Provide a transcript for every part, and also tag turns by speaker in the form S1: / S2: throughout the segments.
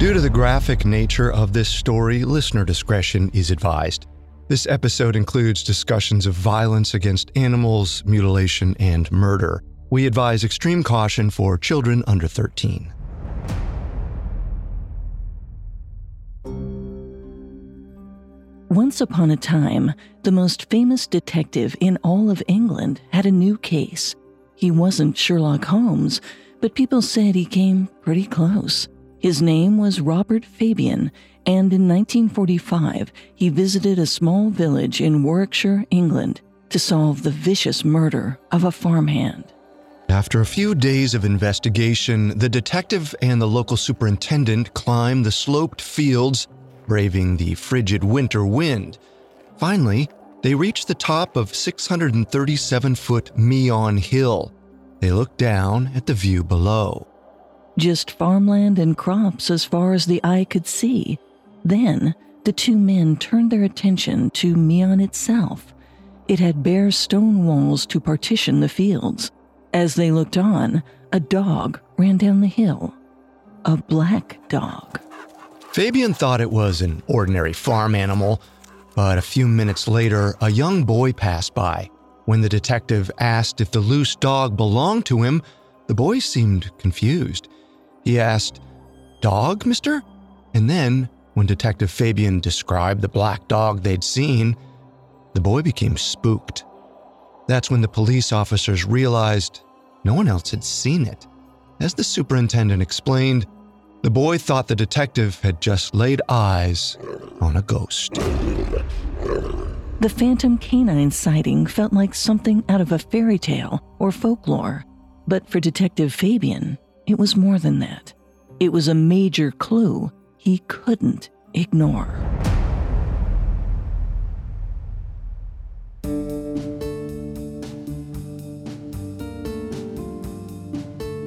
S1: Due to the graphic nature of this story, listener discretion is advised. This episode includes discussions of violence against animals, mutilation, and murder. We advise extreme caution for children under 13.
S2: Once upon a time, the most famous detective in all of England had a new case. He wasn't Sherlock Holmes, but people said he came pretty close. His name was Robert Fabian, and in 1945, he visited a small village in Warwickshire, England, to solve the vicious murder of a farmhand.
S1: After a few days of investigation, the detective and the local superintendent climbed the sloped fields braving the frigid winter wind. Finally, they reached the top of 637 foot Meon Hill. They looked down at the view below.
S2: Just farmland and crops as far as the eye could see. Then, the two men turned their attention to Meon itself. It had bare stone walls to partition the fields. As they looked on, a dog ran down the hill. A black dog.
S1: Fabian thought it was an ordinary farm animal, but a few minutes later, a young boy passed by. When the detective asked if the loose dog belonged to him, the boy seemed confused. He asked, Dog, mister? And then, when Detective Fabian described the black dog they'd seen, the boy became spooked. That's when the police officers realized no one else had seen it. As the superintendent explained, the boy thought the detective had just laid eyes on a ghost.
S2: The phantom canine sighting felt like something out of a fairy tale or folklore. But for Detective Fabian, it was more than that. It was a major clue he couldn't ignore.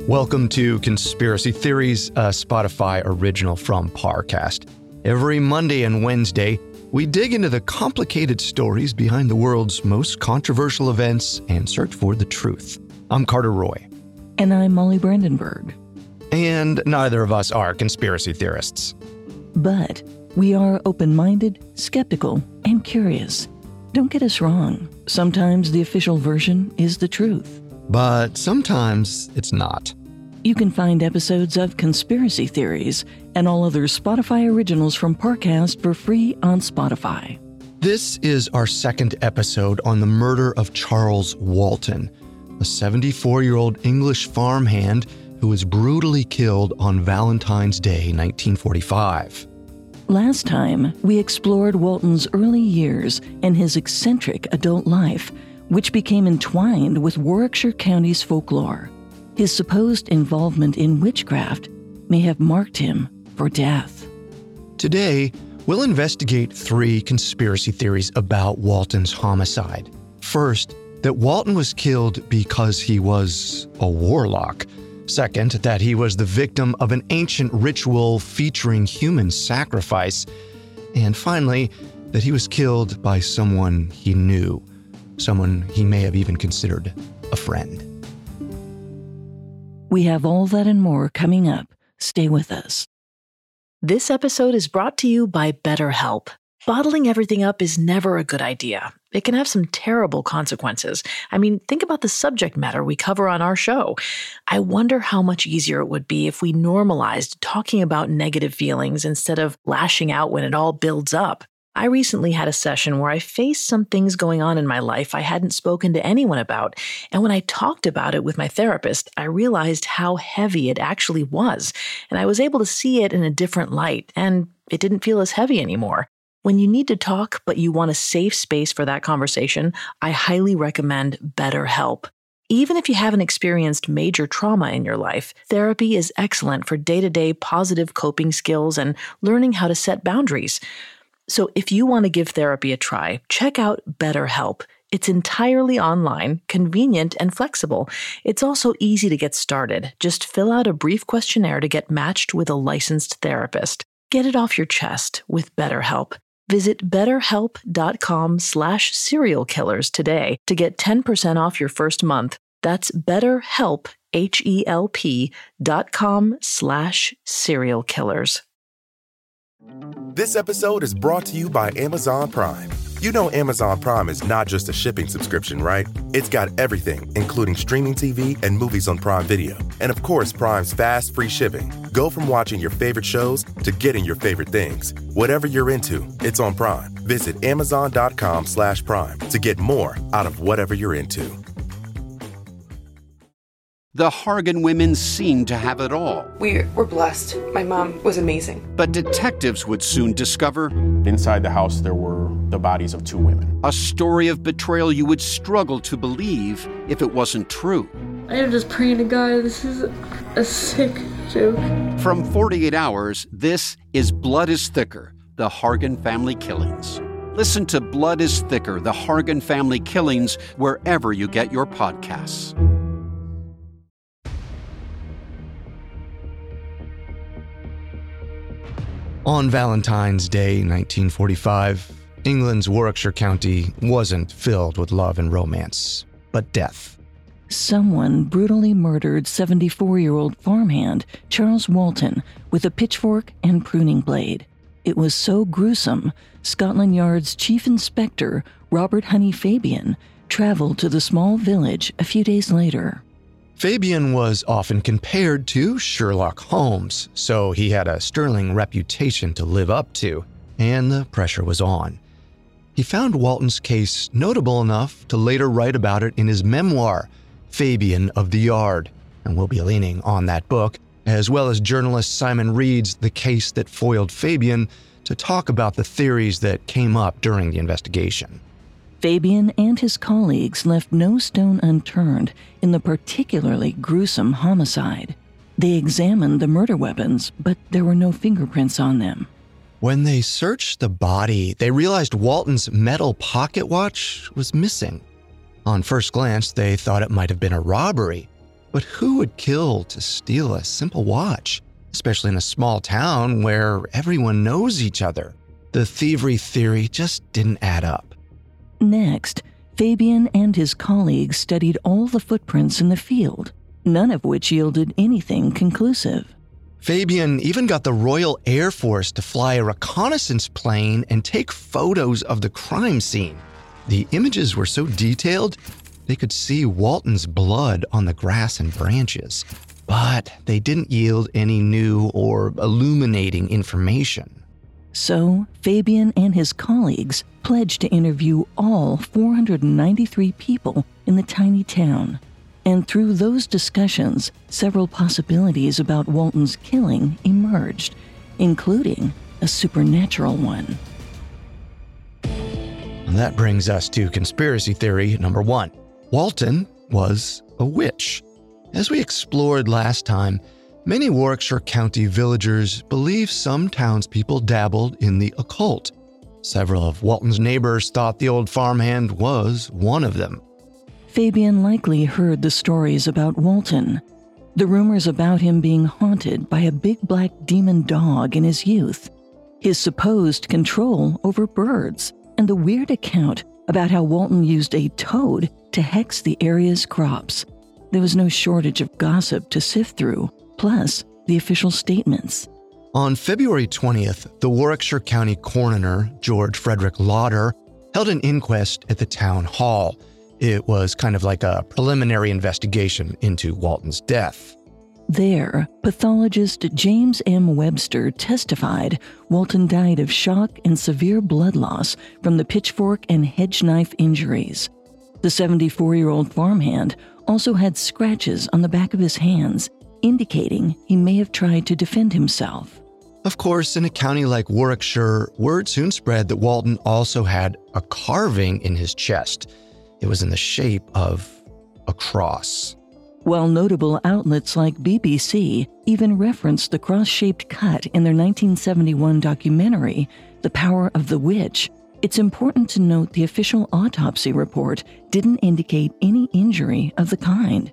S1: Welcome to Conspiracy Theories, a Spotify original from Parcast. Every Monday and Wednesday, we dig into the complicated stories behind the world's most controversial events and search for the truth. I'm Carter Roy.
S2: And I'm Molly Brandenburg.
S1: And neither of us are conspiracy theorists.
S2: But we are open minded, skeptical, and curious. Don't get us wrong. Sometimes the official version is the truth
S1: but sometimes it's not.
S2: You can find episodes of Conspiracy Theories and all other Spotify originals from Parcast for free on Spotify.
S1: This is our second episode on the murder of Charles Walton, a 74 year old English farmhand who was brutally killed on Valentine's Day 1945.
S2: Last time, we explored Walton's early years and his eccentric adult life which became entwined with Warwickshire County's folklore. His supposed involvement in witchcraft may have marked him for death.
S1: Today, we'll investigate three conspiracy theories about Walton's homicide. First, that Walton was killed because he was a warlock. Second, that he was the victim of an ancient ritual featuring human sacrifice. And finally, that he was killed by someone he knew someone he may have even considered a friend.
S2: We have all that and more coming up. Stay with us.
S3: This episode is brought to you by BetterHelp. Bottling everything up is never a good idea. It can have some terrible consequences. I mean, think about the subject matter we cover on our show. I wonder how much easier it would be if we normalized talking about negative feelings instead of lashing out when it all builds up. I recently had a session where I faced some things going on in my life I hadn't spoken to anyone about. And when I talked about it with my therapist, I realized how heavy it actually was. And I was able to see it in a different light, and it didn't feel as heavy anymore. When you need to talk, but you want a safe space for that conversation, I highly recommend BetterHelp. Even if you haven't experienced major trauma in your life, therapy is excellent for day to day positive coping skills and learning how to set boundaries. So if you want to give therapy a try, check out BetterHelp. It's entirely online, convenient, and flexible. It's also easy to get started. Just fill out a brief questionnaire to get matched with a licensed therapist. Get it off your chest with BetterHelp. Visit betterhelp.com slash serial killers today to get 10% off your first month. That's betterhelp, H-E-L-P dot com slash serial killers.
S4: This episode is brought to you by Amazon Prime. You know Amazon Prime is not just a shipping subscription, right? It's got everything, including streaming TV and movies on Prime Video. And of course, Prime's fast, free shipping. Go from watching your favorite shows to getting your favorite things. Whatever you're into, it's on Prime. Visit amazon.com slash prime to get more out of whatever you're into.
S5: The Hargan women seemed to have it all.
S6: We were blessed. My mom was amazing.
S5: But detectives would soon discover
S7: Inside the house, there were the bodies of two women.
S5: a story of betrayal you would struggle to believe if it wasn't true.
S8: I am just praying to God, this is a sick joke.
S5: From 48 Hours, this is Blood is Thicker The Hargan Family Killings. Listen to Blood is Thicker The Hargan Family Killings wherever you get your podcasts.
S1: On Valentine's Day, 1945, England's Warwickshire County wasn't filled with love and romance, but death.
S2: Someone brutally murdered 74 year old farmhand Charles Walton with a pitchfork and pruning blade. It was so gruesome, Scotland Yard's chief inspector, Robert Honey Fabian, traveled to the small village a few days later.
S1: Fabian was often compared to Sherlock Holmes, so he had a sterling reputation to live up to, and the pressure was on. He found Walton's case notable enough to later write about it in his memoir, Fabian of the Yard, and we'll be leaning on that book, as well as journalist Simon Read's The Case That Foiled Fabian, to talk about the theories that came up during the investigation.
S2: Fabian and his colleagues left no stone unturned in the particularly gruesome homicide. They examined the murder weapons, but there were no fingerprints on them.
S1: When they searched the body, they realized Walton's metal pocket watch was missing. On first glance, they thought it might have been a robbery. But who would kill to steal a simple watch, especially in a small town where everyone knows each other? The thievery theory just didn't add up.
S2: Next, Fabian and his colleagues studied all the footprints in the field, none of which yielded anything conclusive.
S1: Fabian even got the Royal Air Force to fly a reconnaissance plane and take photos of the crime scene. The images were so detailed, they could see Walton's blood on the grass and branches, but they didn't yield any new or illuminating information.
S2: So, Fabian and his colleagues pledged to interview all 493 people in the tiny town. And through those discussions, several possibilities about Walton's killing emerged, including a supernatural one.
S1: And that brings us to conspiracy theory number one Walton was a witch. As we explored last time, many Warwickshire County villagers believe some townspeople dabbled in the occult. Several of Walton's neighbors thought the old farmhand was one of them.
S2: Fabian likely heard the stories about Walton, the rumors about him being haunted by a big black demon dog in his youth, his supposed control over birds, and the weird account about how Walton used a toad to hex the area's crops. There was no shortage of gossip to sift through, plus the official statements.
S1: On February 20th, the Warwickshire County coroner, George Frederick Lauder, held an inquest at the town hall. It was kind of like a preliminary investigation into Walton's death.
S2: There, pathologist James M. Webster testified Walton died of shock and severe blood loss from the pitchfork and hedge knife injuries. The 74 year old farmhand also had scratches on the back of his hands, indicating he may have tried to defend himself.
S1: Of course, in a county like Warwickshire, word soon spread that Walton also had a carving in his chest. It was in the shape of a cross.
S2: While notable outlets like BBC even referenced the cross shaped cut in their 1971 documentary, The Power of the Witch, it's important to note the official autopsy report didn't indicate any injury of the kind.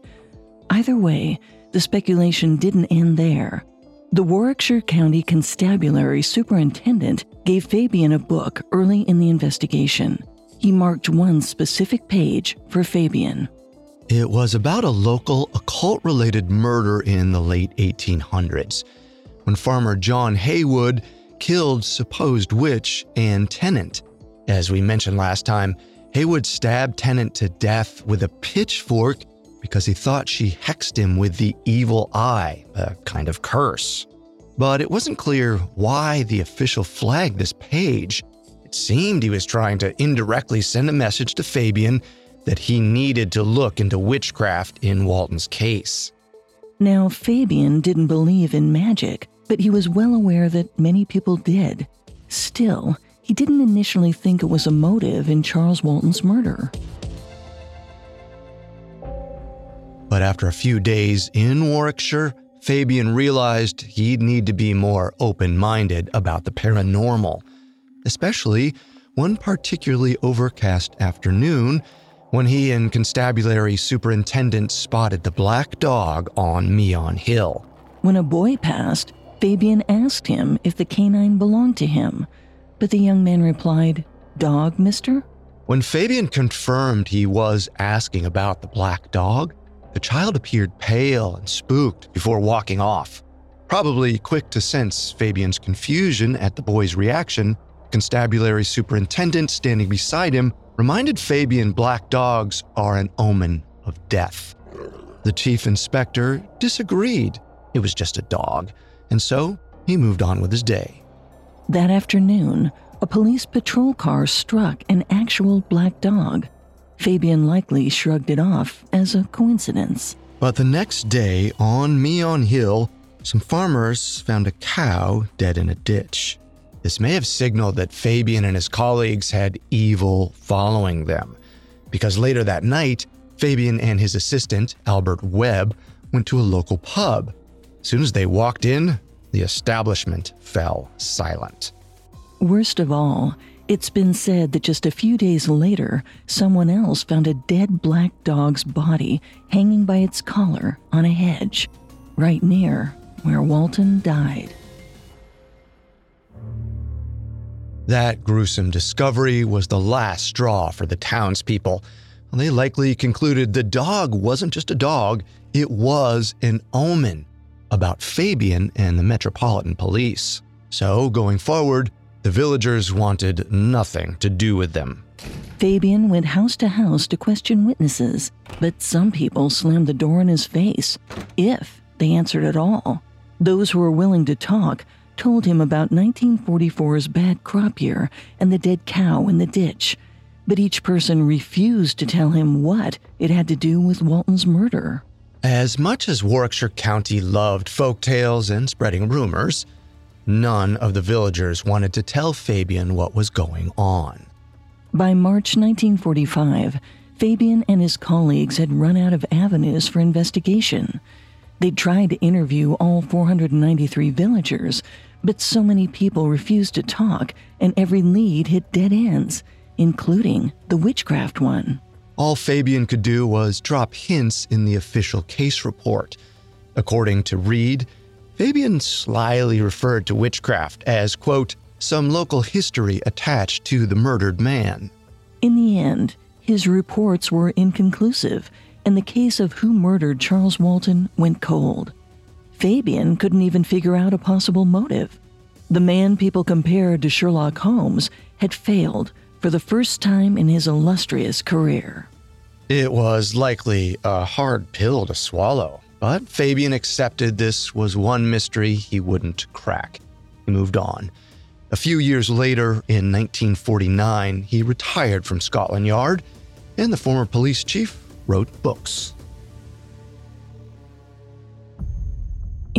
S2: Either way, the speculation didn't end there. The Warwickshire County Constabulary Superintendent gave Fabian a book early in the investigation. He marked one specific page for Fabian.
S1: It was about a local occult related murder in the late 1800s when farmer John Haywood killed supposed witch Anne Tennant. As we mentioned last time, Haywood stabbed Tennant to death with a pitchfork because he thought she hexed him with the evil eye, a kind of curse. But it wasn't clear why the official flagged this page. It seemed he was trying to indirectly send a message to Fabian that he needed to look into witchcraft in Walton's case.
S2: Now, Fabian didn't believe in magic, but he was well aware that many people did. Still, he didn't initially think it was a motive in Charles Walton's murder.
S1: But after a few days in Warwickshire, Fabian realized he'd need to be more open minded about the paranormal, especially one particularly overcast afternoon when he and constabulary superintendent spotted the black dog on Meon Hill.
S2: When a boy passed, Fabian asked him if the canine belonged to him, but the young man replied, Dog, mister?
S1: When Fabian confirmed he was asking about the black dog, the child appeared pale and spooked before walking off. Probably quick to sense Fabian's confusion at the boy's reaction, constabulary superintendent standing beside him reminded Fabian black dogs are an omen of death. The chief inspector disagreed. It was just a dog, and so he moved on with his day.
S2: That afternoon, a police patrol car struck an actual black dog. Fabian likely shrugged it off as a coincidence.
S1: But the next day, on Meon Hill, some farmers found a cow dead in a ditch. This may have signaled that Fabian and his colleagues had evil following them, because later that night, Fabian and his assistant, Albert Webb, went to a local pub. As soon as they walked in, the establishment fell silent.
S2: Worst of all, it's been said that just a few days later, someone else found a dead black dog's body hanging by its collar on a hedge, right near where Walton died.
S1: That gruesome discovery was the last straw for the townspeople. They likely concluded the dog wasn't just a dog, it was an omen about Fabian and the Metropolitan Police. So, going forward, the villagers wanted nothing to do with them.
S2: Fabian went house to house to question witnesses, but some people slammed the door in his face, if they answered at all. Those who were willing to talk told him about 1944's bad crop year and the dead cow in the ditch, but each person refused to tell him what it had to do with Walton's murder.
S1: As much as Warwickshire County loved folk tales and spreading rumors, None of the villagers wanted to tell Fabian what was going on.
S2: By March 1945, Fabian and his colleagues had run out of avenues for investigation. They'd tried to interview all 493 villagers, but so many people refused to talk, and every lead hit dead ends, including the witchcraft one.
S1: All Fabian could do was drop hints in the official case report. According to Read, Fabian slyly referred to witchcraft as, quote, some local history attached to the murdered man.
S2: In the end, his reports were inconclusive, and the case of who murdered Charles Walton went cold. Fabian couldn't even figure out a possible motive. The man people compared to Sherlock Holmes had failed for the first time in his illustrious career.
S1: It was likely a hard pill to swallow. But Fabian accepted this was one mystery he wouldn't crack. He moved on. A few years later, in 1949, he retired from Scotland Yard, and the former police chief wrote books.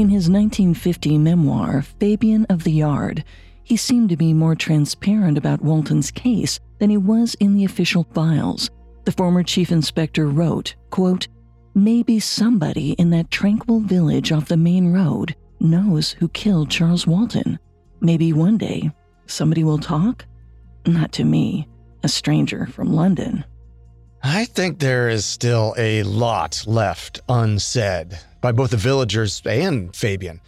S2: In his 1950 memoir, Fabian of the Yard, he seemed to be more transparent about Walton's case than he was in the official files. The former chief inspector wrote, quote, Maybe somebody in that tranquil village off the main road knows who killed Charles Walton. Maybe one day somebody will talk? Not to me, a stranger from London.
S1: I think there is still a lot left unsaid by both the villagers and Fabian.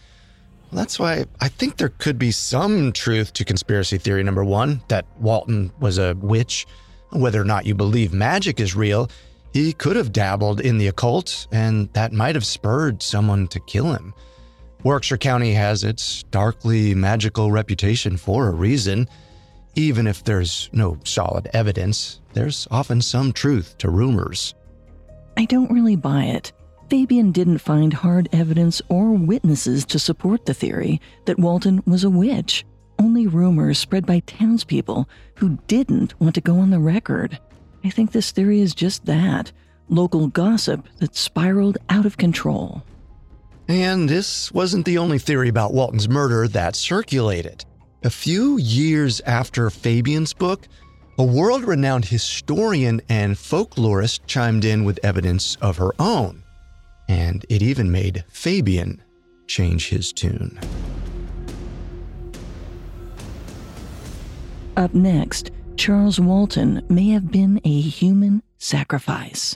S1: That's why I think there could be some truth to conspiracy theory number one that Walton was a witch. Whether or not you believe magic is real he could have dabbled in the occult, and that might have spurred someone to kill him. Warwickshire County has its darkly magical reputation for a reason. Even if there's no solid evidence, there's often some truth to rumors.
S2: I don't really buy it. Fabian didn't find hard evidence or witnesses to support the theory that Walton was a witch, only rumors spread by townspeople who didn't want to go on the record. I think this theory is just that local gossip that spiraled out of control.
S1: And this wasn't the only theory about Walton's murder that circulated. A few years after Fabian's book, a world renowned historian and folklorist chimed in with evidence of her own. And it even made Fabian change his tune.
S2: Up next, Charles Walton may have been a human sacrifice.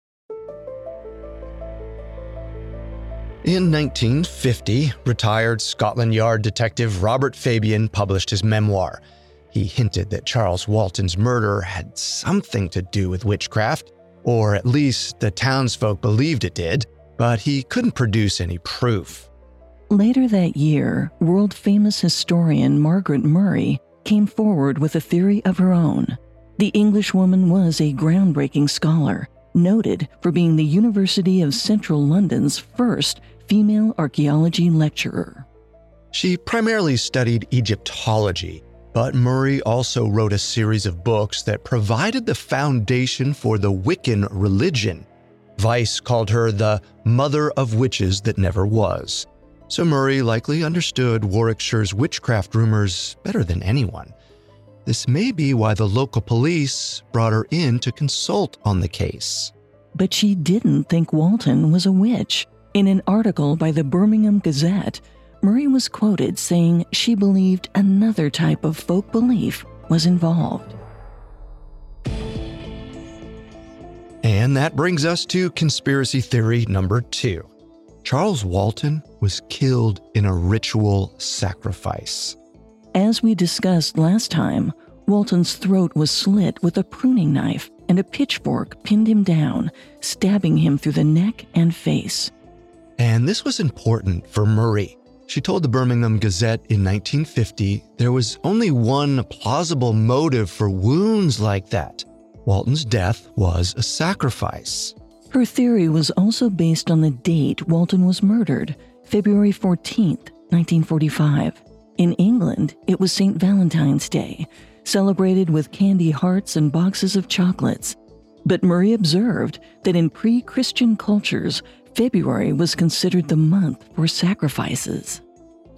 S1: In 1950, retired Scotland Yard detective Robert Fabian published his memoir. He hinted that Charles Walton's murder had something to do with witchcraft, or at least the townsfolk believed it did, but he couldn't produce any proof.
S2: Later that year, world famous historian Margaret Murray came forward with a theory of her own. The Englishwoman was a groundbreaking scholar, noted for being the University of Central London's first female archaeology lecturer.
S1: She primarily studied Egyptology, but Murray also wrote a series of books that provided the foundation for the Wiccan religion. Vice called her the mother of witches that never was. So Murray likely understood Warwickshire's witchcraft rumors better than anyone. This may be why the local police brought her in to consult on the case.
S2: But she didn't think Walton was a witch. In an article by the Birmingham Gazette, Murray was quoted saying she believed another type of folk belief was involved.
S1: And that brings us to conspiracy theory number two Charles Walton was killed in a ritual sacrifice.
S2: As we discussed last time, Walton's throat was slit with a pruning knife, and a pitchfork pinned him down, stabbing him through the neck and face.
S1: And this was important for Murray. She told the Birmingham Gazette in 1950 there was only one plausible motive for wounds like that. Walton's death was a sacrifice.
S2: Her theory was also based on the date Walton was murdered, February 14, 1945. In England, it was St. Valentine's Day, celebrated with candy hearts and boxes of chocolates. But Murray observed that in pre Christian cultures, February was considered the month for sacrifices.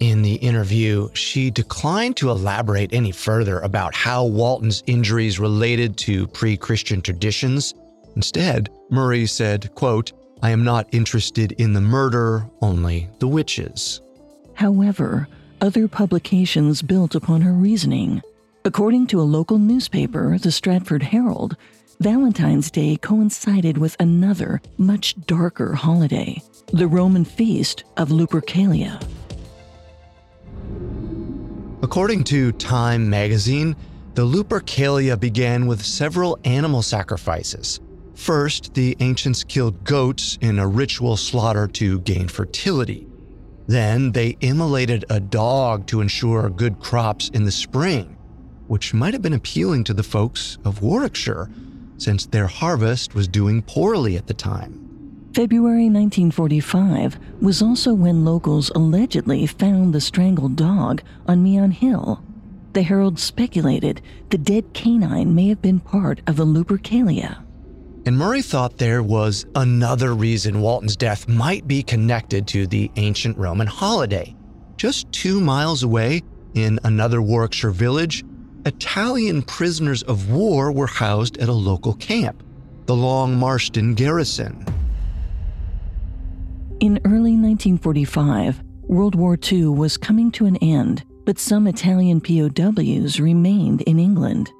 S1: In the interview, she declined to elaborate any further about how Walton's injuries related to pre-Christian traditions. Instead, Murray said, quote, I am not interested in the murder, only the witches.
S2: However, other publications built upon her reasoning. According to a local newspaper, the Stratford Herald, Valentine's Day coincided with another, much darker holiday, the Roman feast of Lupercalia.
S1: According to Time magazine, the Lupercalia began with several animal sacrifices. First, the ancients killed goats in a ritual slaughter to gain fertility. Then, they immolated a dog to ensure good crops in the spring, which might have been appealing to the folks of Warwickshire since their harvest was doing poorly at the time.
S2: February 1945 was also when locals allegedly found the strangled dog on Meon Hill. The Herald speculated the dead canine may have been part of the Lupercalia.
S1: And Murray thought there was another reason Walton's death might be connected to the ancient Roman holiday. Just two miles away, in another Warwickshire village, Italian prisoners of war were housed at a local camp, the Long Marston Garrison.
S2: In early 1945, World War II was coming to an end, but some Italian POWs remained in England.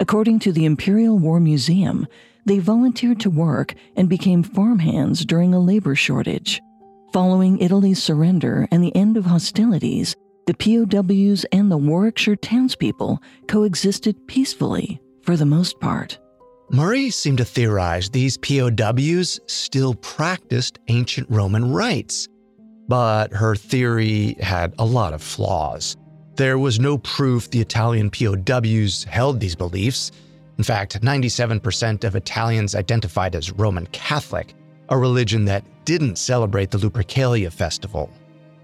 S2: According to the Imperial War Museum, they volunteered to work and became farmhands during a labor shortage. Following Italy's surrender and the end of hostilities, the POWs and the Warwickshire townspeople coexisted peacefully for the most part.
S1: Murray seemed to theorize these POWs still practiced ancient Roman rites. But her theory had a lot of flaws. There was no proof the Italian POWs held these beliefs. In fact, 97% of Italians identified as Roman Catholic, a religion that didn't celebrate the Lupercalia festival.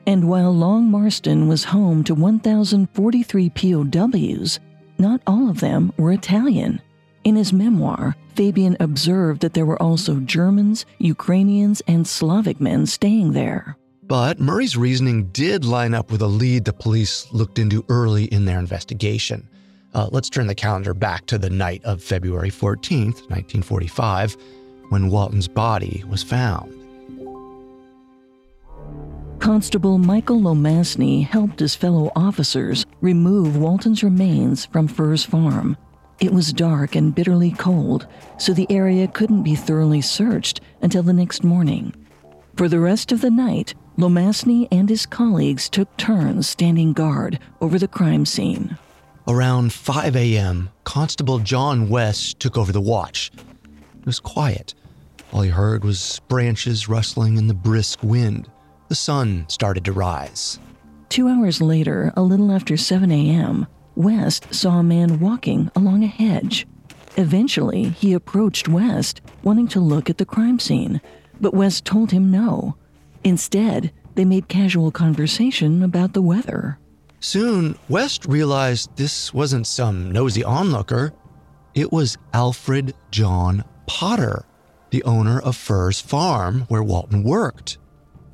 S2: And while Long Marston was home to 1,043 POWs, not all of them were Italian. In his memoir, Fabian observed that there were also Germans, Ukrainians, and Slavic men staying there.
S1: But Murray's reasoning did line up with a lead the police looked into early in their investigation. Uh, let's turn the calendar back to the night of February 14th, 1945, when Walton's body was found.
S2: Constable Michael Lomasney helped his fellow officers remove Walton's remains from Firs Farm. It was dark and bitterly cold, so the area couldn't be thoroughly searched until the next morning. For the rest of the night, Lomasney and his colleagues took turns standing guard over the crime scene.
S1: Around 5 a.m., Constable John West took over the watch. It was quiet. All he heard was branches rustling in the brisk wind. The sun started to rise.
S2: Two hours later, a little after 7 a.m., West saw a man walking along a hedge. Eventually, he approached West, wanting to look at the crime scene, but West told him no. Instead, they made casual conversation about the weather.
S1: Soon, West realized this wasn't some nosy onlooker. It was Alfred John Potter, the owner of Firs Farm, where Walton worked.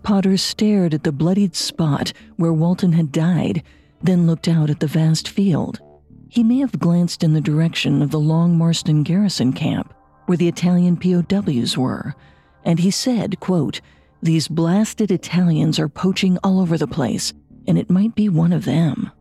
S2: Potter stared at the bloodied spot where Walton had died, then looked out at the vast field. He may have glanced in the direction of the Long Marston garrison camp, where the Italian POWs were, and he said, quote, These blasted Italians are poaching all over the place and it might be one of them.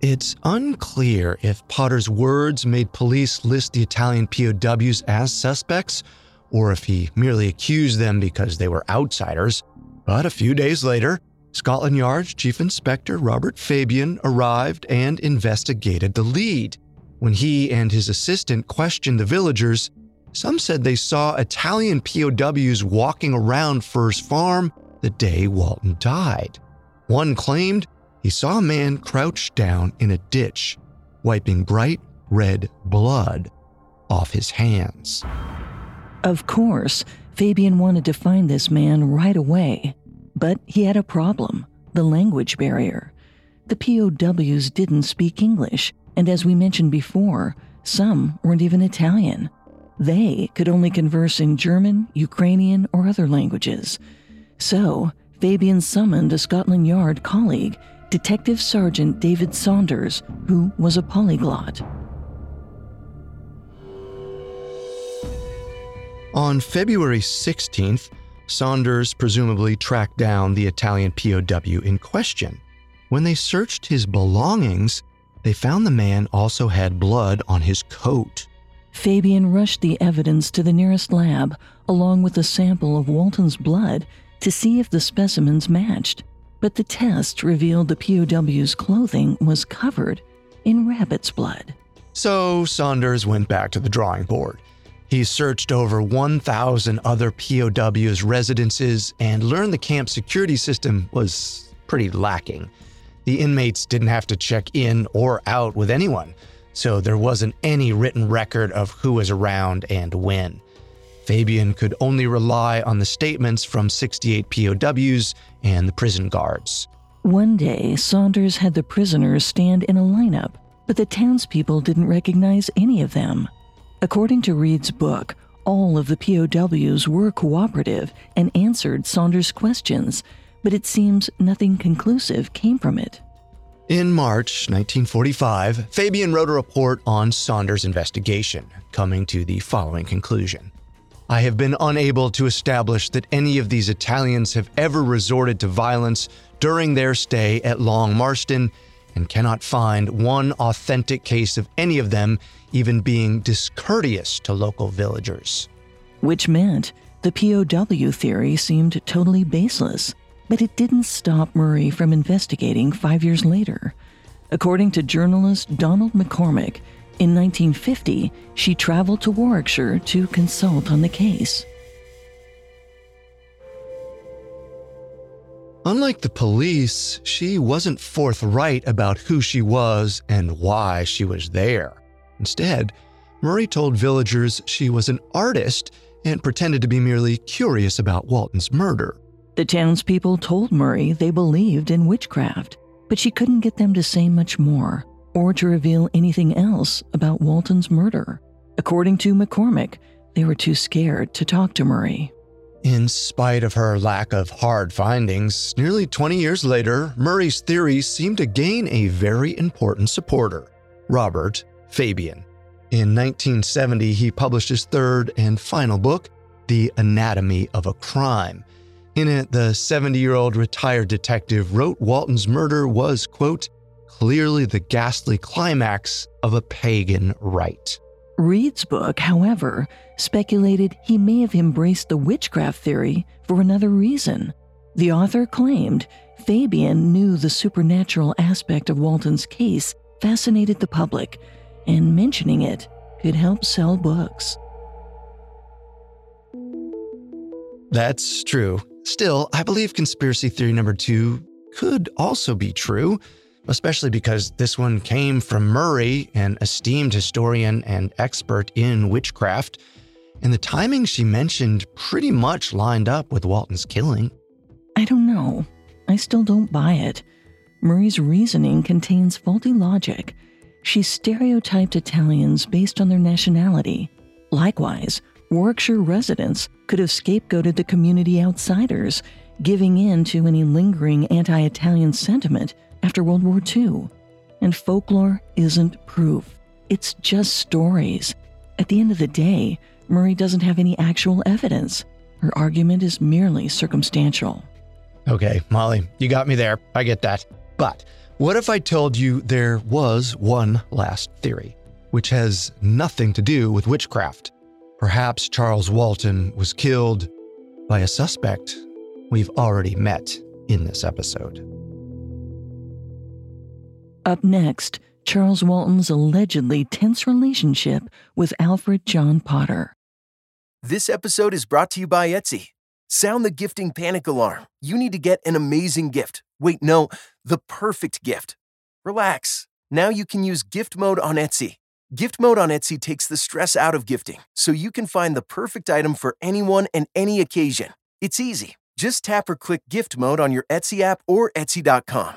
S1: It's unclear if Potter's words made police list the Italian POWs as suspects, or if he merely accused them because they were outsiders. But a few days later, Scotland Yard's Chief Inspector Robert Fabian arrived and investigated the lead. When he and his assistant questioned the villagers, some said they saw Italian POWs walking around Firs Farm the day Walton died. One claimed he saw a man crouched down in a ditch, wiping bright red blood off his hands.
S2: Of course, Fabian wanted to find this man right away, but he had a problem the language barrier. The POWs didn't speak English, and as we mentioned before, some weren't even Italian. They could only converse in German, Ukrainian, or other languages. So, Fabian summoned a Scotland Yard colleague, Detective Sergeant David Saunders, who was a polyglot.
S1: On February 16th, Saunders presumably tracked down the Italian POW in question. When they searched his belongings, they found the man also had blood on his coat.
S2: Fabian rushed the evidence to the nearest lab, along with a sample of Walton's blood to see if the specimens matched, but the test revealed the POW's clothing was covered in rabbit's blood.
S1: So Saunders went back to the drawing board. He searched over 1,000 other POWs' residences and learned the camp security system was pretty lacking. The inmates didn't have to check in or out with anyone, so there wasn't any written record of who was around and when. Fabian could only rely on the statements from 68 POWs and the prison guards.
S2: One day, Saunders had the prisoners stand in a lineup, but the townspeople didn't recognize any of them. According to Read's book, all of the POWs were cooperative and answered Saunders' questions, but it seems nothing conclusive came from it.
S1: In March 1945, Fabian wrote a report on Saunders' investigation, coming to the following conclusion. I have been unable to establish that any of these Italians have ever resorted to violence during their stay at Long Marston and cannot find one authentic case of any of them even being discourteous to local villagers.
S2: Which meant the POW theory seemed totally baseless, but it didn't stop Murray from investigating five years later. According to journalist Donald McCormick, in 1950, she traveled to Warwickshire to consult on the case.
S1: Unlike the police, she wasn't forthright about who she was and why she was there. Instead, Murray told villagers she was an artist and pretended to be merely curious about Walton's murder.
S2: The townspeople told Murray they believed in witchcraft, but she couldn't get them to say much more or to reveal anything else about Walton's murder. According to McCormick, they were too scared to talk to Murray.
S1: In spite of her lack of hard findings, nearly 20 years later, Murray's theories seemed to gain a very important supporter Robert Fabian. In 1970, he published his third and final book, The Anatomy of a Crime. In it, the 70 year old retired detective wrote Walton's murder was, quote, clearly the ghastly climax of a pagan rite.
S2: Read's book, however, speculated he may have embraced the witchcraft theory for another reason. The author claimed Fabian knew the supernatural aspect of Walton's case fascinated the public, and mentioning it could help sell books.
S1: That's true. Still, I believe conspiracy theory number two could also be true especially because this one came from Murray, an esteemed historian and expert in witchcraft, and the timing she mentioned pretty much lined up with Walton's killing.
S2: I don't know. I still don't buy it. Murray's reasoning contains faulty logic. She stereotyped Italians based on their nationality. Likewise, Warwickshire residents could have scapegoated the community outsiders, giving in to any lingering anti Italian sentiment after World War II. And folklore isn't proof, it's just stories. At the end of the day, Murray doesn't have any actual evidence. Her argument is merely circumstantial.
S1: Okay, Molly, you got me there. I get that. But what if I told you there was one last theory, which has nothing to do with witchcraft? Perhaps Charles Walton was killed by a suspect we've already met in this episode.
S2: Up next, Charles Walton's allegedly tense relationship with Alfred John Potter.
S9: This episode is brought to you by Etsy. Sound the gifting panic alarm. You need to get an amazing gift. Wait, no, the perfect gift. Relax. Now you can use gift mode on Etsy. Gift mode on Etsy takes the stress out of gifting, so you can find the perfect item for anyone and any occasion. It's easy. Just tap or click gift mode on your Etsy app or Etsy.com.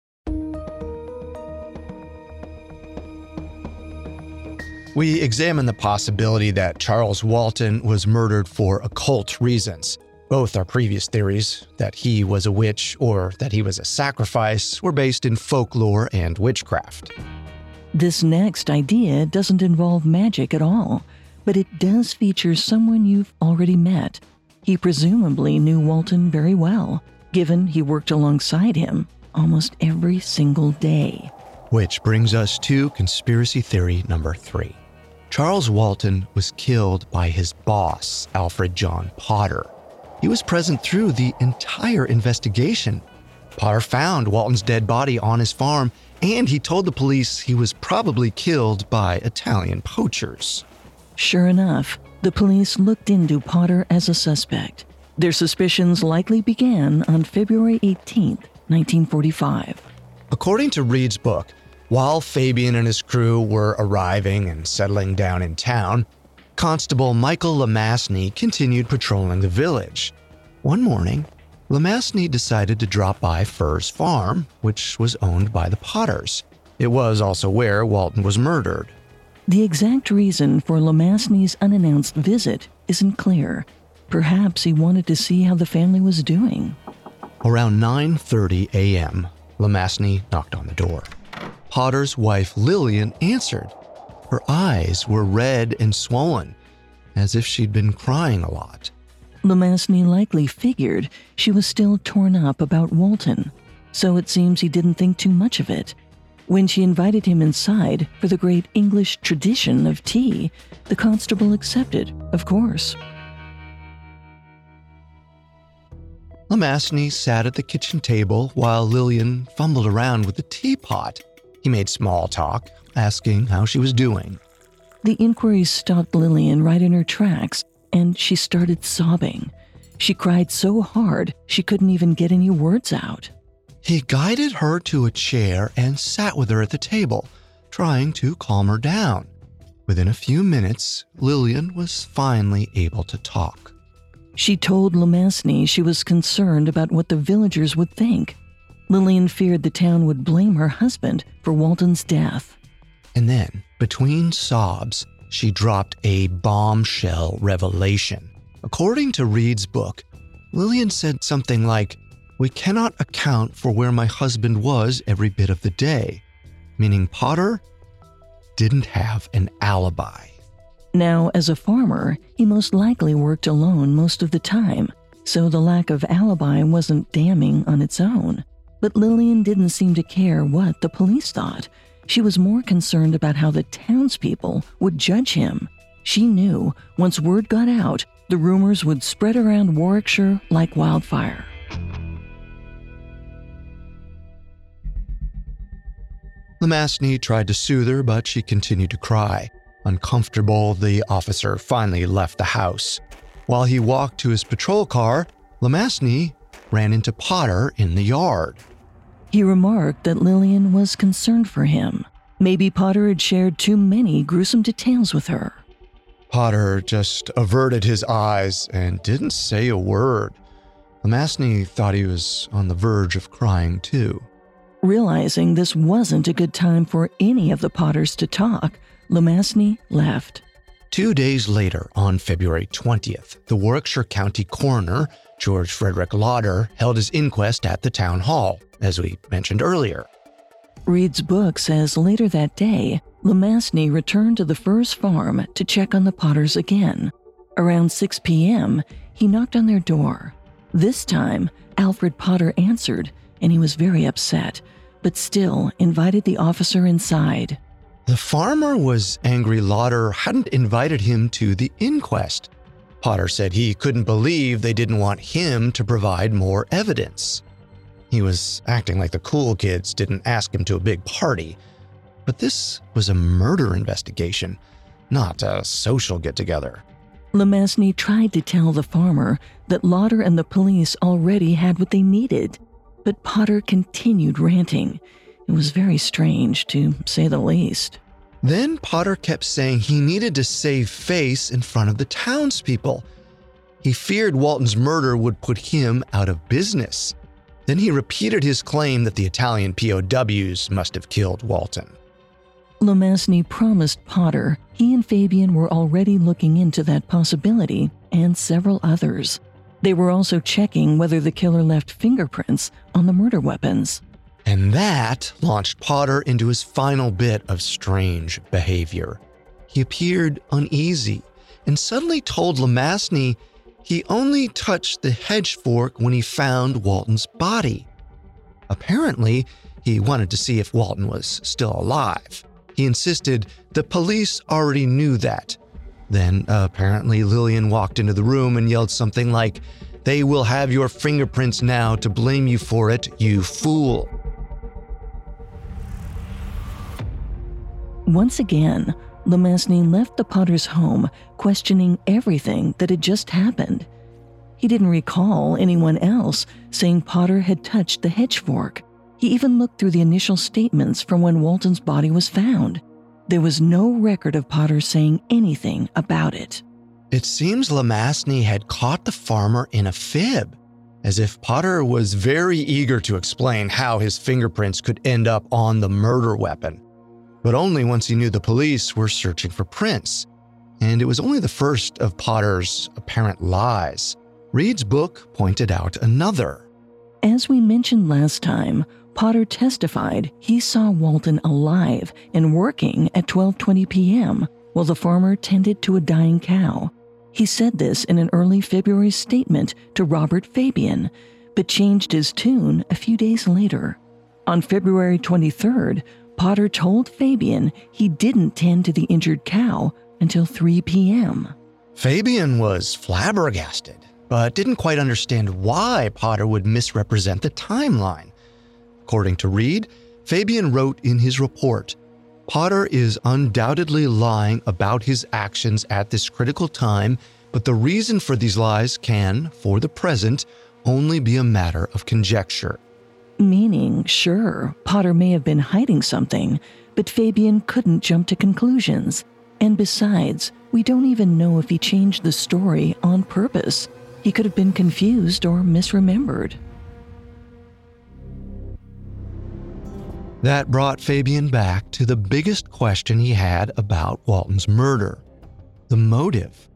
S1: We examine the possibility that Charles Walton was murdered for occult reasons. Both our previous theories, that he was a witch or that he was a sacrifice, were based in folklore and witchcraft.
S2: This next idea doesn't involve magic at all, but it does feature someone you've already met. He presumably knew Walton very well, given he worked alongside him almost every single day.
S1: Which brings us to conspiracy theory number three. Charles Walton was killed by his boss, Alfred John Potter. He was present through the entire investigation. Potter found Walton's dead body on his farm, and he told the police he was probably killed by Italian poachers.
S2: Sure enough, the police looked into Potter as a suspect. Their suspicions likely began on February 18, 1945.
S1: According to Read's book, while Fabian and his crew were arriving and settling down in town, Constable Michael Lomasney continued patrolling the village. One morning, Lomasney decided to drop by Furr's farm, which was owned by the Potters. It was also where Walton was murdered.
S2: The exact reason for Lomasney's unannounced visit isn't clear. Perhaps he wanted to see how the family was doing.
S1: Around 9:30 a.m., Lomasney knocked on the door. Potter's wife Lillian answered. Her eyes were red and swollen, as if she'd been crying a lot.
S2: Lomasney likely figured she was still torn up about Walton, so it seems he didn't think too much of it. When she invited him inside for the great English tradition of tea, the constable accepted, of course.
S1: Lomasney sat at the kitchen table while Lillian fumbled around with the teapot. He made small talk, asking how she was doing.
S2: The inquiries stopped Lillian right in her tracks, and she started sobbing. She cried so hard she couldn't even get any words out.
S1: He guided her to a chair and sat with her at the table, trying to calm her down. Within a few minutes, Lillian was finally able to talk.
S2: She told Lomasney she was concerned about what the villagers would think. Lillian feared the town would blame her husband for Walton's death.
S1: And then, between sobs, she dropped a bombshell revelation. According to Read's book, Lillian said something like, We cannot account for where my husband was every bit of the day, meaning Potter didn't have an alibi.
S2: Now, as a farmer, he most likely worked alone most of the time, so the lack of alibi wasn't damning on its own. But Lillian didn't seem to care what the police thought. She was more concerned about how the townspeople would judge him. She knew once word got out, the rumors would spread around Warwickshire like wildfire.
S1: Lomasney tried to soothe her, but she continued to cry. Uncomfortable, the officer finally left the house. While he walked to his patrol car, Lomasney ran into Potter in the yard.
S2: He remarked that Lillian was concerned for him. Maybe Potter had shared too many gruesome details with her.
S1: Potter just averted his eyes and didn't say a word. Lomasney thought he was on the verge of crying too.
S2: Realizing this wasn't a good time for any of the Potters to talk, Lomasney left.
S1: Two days later, on February 20th, the Warwickshire County coroner, George Frederick Lauder, held his inquest at the town hall, as we mentioned earlier.
S2: Read's book says later that day, Lomasney returned to the Furrs farm to check on the Potters again. Around 6 p.m., he knocked on their door. This time, Alfred Potter answered, and he was very upset, but still invited the officer inside.
S1: The farmer was angry Lauder hadn't invited him to the inquest. Potter said he couldn't believe they didn't want him to provide more evidence. He was acting like the cool kids didn't ask him to a big party. But this was a murder investigation, not a social get together.
S2: Lomasney tried to tell the farmer that Lauder and the police already had what they needed, but Potter continued ranting. It was very strange, to say the least.
S1: Then Potter kept saying he needed to save face in front of the townspeople. He feared Walton's murder would put him out of business. Then he repeated his claim that the Italian POWs must have killed Walton.
S2: Lomasney promised Potter he and Fabian were already looking into that possibility and several others. They were also checking whether the killer left fingerprints on the murder weapons.
S1: And that launched Potter into his final bit of strange behavior. He appeared uneasy and suddenly told Lomasney he only touched the hedge fork when he found Walton's body. Apparently, he wanted to see if Walton was still alive. He insisted the police already knew that. Then, apparently, Lillian walked into the room and yelled something like, They will have your fingerprints now to blame you for it, you fool.
S2: Once again, Lomasney left the Potter's home questioning everything that had just happened. He didn't recall anyone else saying Potter had touched the hedge fork. He even looked through the initial statements from when Walton's body was found. There was no record of Potter saying anything about it.
S1: It seems Lomasney had caught the farmer in a fib, as if Potter was very eager to explain how his fingerprints could end up on the murder weapon but only once he knew the police were searching for prints. And it was only the first of Potter's apparent lies. Read's book pointed out another.
S2: As we mentioned last time, Potter testified he saw Walton alive and working at 12:20 p.m. while the farmer tended to a dying cow. He said this in an early February statement to Robert Fabian, but changed his tune a few days later. On February 23rd, Potter told Fabian he didn't tend to the injured cow until 3 p.m.
S1: Fabian was flabbergasted, but didn't quite understand why Potter would misrepresent the timeline. According to Read, Fabian wrote in his report Potter is undoubtedly lying about his actions at this critical time, but the reason for these lies can, for the present, only be a matter of conjecture.
S2: Meaning, sure, Potter may have been hiding something, but Fabian couldn't jump to conclusions. And besides, we don't even know if he changed the story on purpose. He could have been confused or misremembered.
S1: That brought Fabian back to the biggest question he had about Walton's murder the motive.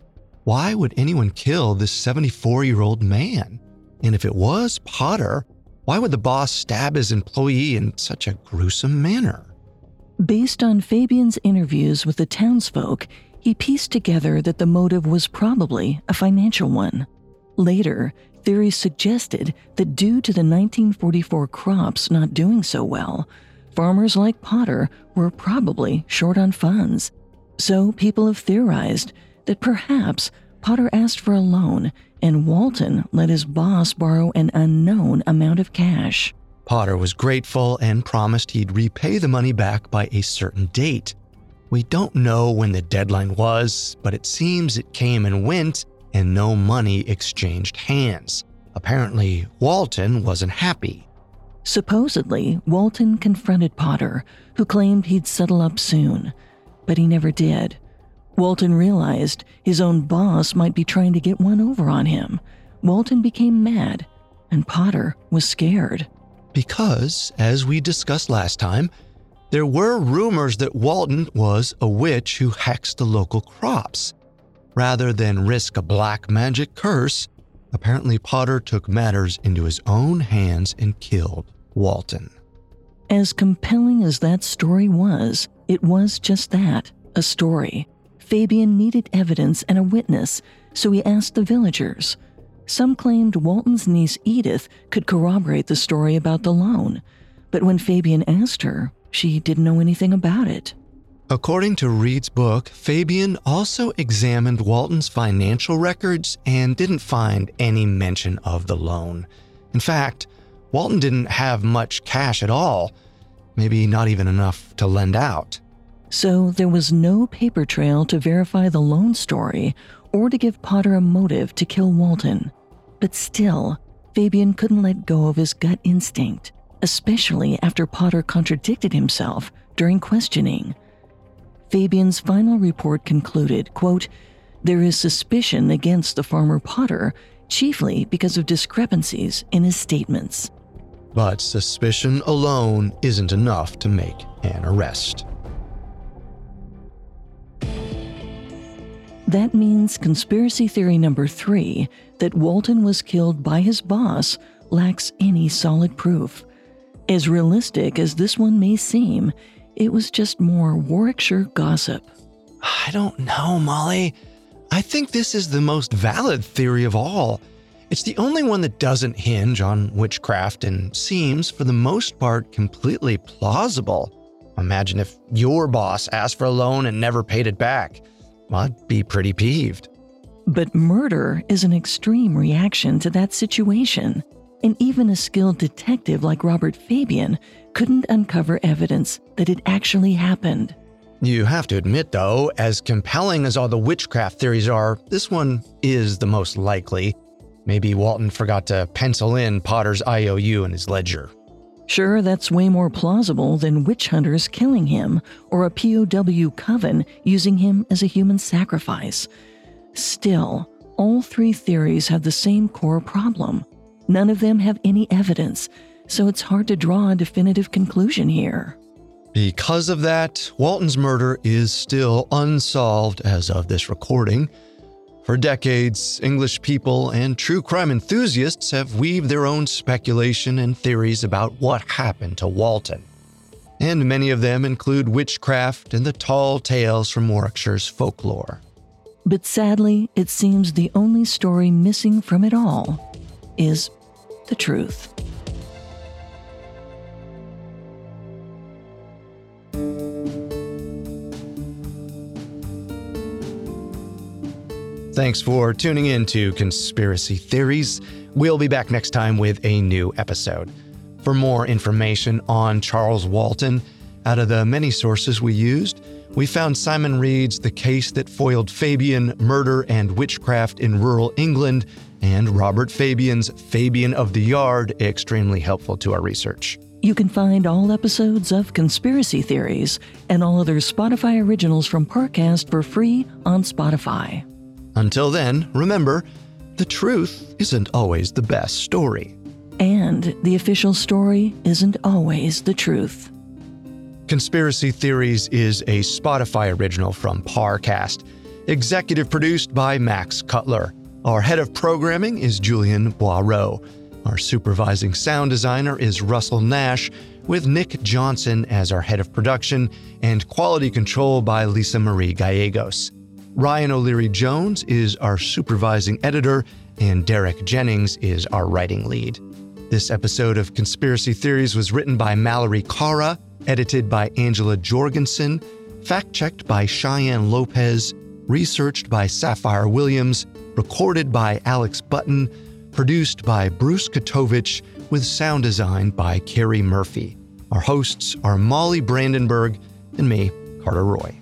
S1: Why would anyone kill this 74 year old man? And if it was Potter, why would the boss stab his employee in such a gruesome manner?
S2: Based on Fabian's interviews with the townsfolk, he pieced together that the motive was probably a financial one. Later, theories suggested that due to the 1944 crops not doing so well, farmers like Potter were probably short on funds. So people have theorized that perhaps Potter asked for a loan and Walton let his boss borrow an unknown amount of cash.
S1: Potter was grateful and promised he'd repay the money back by a certain date. We don't know when the deadline was, but it seems it came and went, and no money exchanged hands. Apparently, Walton wasn't happy.
S2: Supposedly, Walton confronted Potter, who claimed he'd settle up soon, but he never did. Walton realized his own boss might be trying to get one over on him. Walton became mad, and Potter was scared.
S1: Because, as we discussed last time, there were rumors that Walton was a witch who hexed the local crops. Rather than risk a black magic curse, apparently Potter took matters into his own hands and killed Walton.
S2: As compelling as that story was, it was just that a story. Fabian needed evidence and a witness, so he asked the villagers. Some claimed Walton's niece Edith could corroborate the story about the loan, but when Fabian asked her, she didn't know anything about it.
S1: According to Read's book, Fabian also examined Walton's financial records and didn't find any mention of the loan. In fact, Walton didn't have much cash at all, maybe not even enough to lend out.
S2: So there was no paper trail to verify the loan story or to give Potter a motive to kill Walton. But still, Fabian couldn't let go of his gut instinct, especially after Potter contradicted himself during questioning. Fabian's final report concluded, quote, there is suspicion against the farmer Potter, chiefly because of discrepancies in his statements.
S1: But suspicion alone isn't enough to make an arrest.
S2: That means conspiracy theory number three that Walton was killed by his boss lacks any solid proof. As realistic as this one may seem, it was just more Warwickshire gossip.
S1: I don't know, Molly. I think this is the most valid theory of all. It's the only one that doesn't hinge on witchcraft and seems, for the most part, completely plausible. Imagine if your boss asked for a loan and never paid it back. I'd be pretty peeved.
S2: But murder is an extreme reaction to that situation. And even a skilled detective like Robert Fabian couldn't uncover evidence that it actually happened.
S1: You have to admit, though, as compelling as all the witchcraft theories are, this one is the most likely. Maybe Walton forgot to pencil in Potter's IOU in his ledger.
S2: Sure, that's way more plausible than witch hunters killing him or a POW coven using him as a human sacrifice. Still, all three theories have the same core problem. None of them have any evidence, so it's hard to draw a definitive conclusion here.
S1: Because of that, Walton's murder is still unsolved as of this recording. For decades, English people and true crime enthusiasts have weaved their own speculation and theories about what happened to Walton. And many of them include witchcraft and the tall tales from Warwickshire's folklore.
S2: But sadly, it seems the only story missing from it all is the truth.
S1: Thanks for tuning in to Conspiracy Theories. We'll be back next time with a new episode. For more information on Charles Walton, out of the many sources we used, we found Simon Read's The Case That Foiled Fabian Murder and Witchcraft in Rural England and Robert Fabian's Fabian of the Yard extremely helpful to our research.
S2: You can find all episodes of Conspiracy Theories and all other Spotify originals from Parcast for free on Spotify.
S1: Until then, remember, the truth isn't always the best story.
S2: And the official story isn't always the truth.
S1: Conspiracy Theories is a Spotify original from Parcast, executive produced by Max Cutler. Our head of programming is Julian Boireau. Our supervising sound designer is Russell Nash, with Nick Johnson as our head of production and quality control by Lisa Marie Gallegos. Ryan O'Leary Jones is our supervising editor, and Derek Jennings is our writing lead. This episode of Conspiracy Theories was written by Mallory Cara, edited by Angela Jorgensen, fact checked by Cheyenne Lopez, researched by Sapphire Williams, recorded by Alex Button, produced by Bruce Katovich, with sound design by Carrie Murphy. Our hosts are Molly Brandenburg and me, Carter Roy.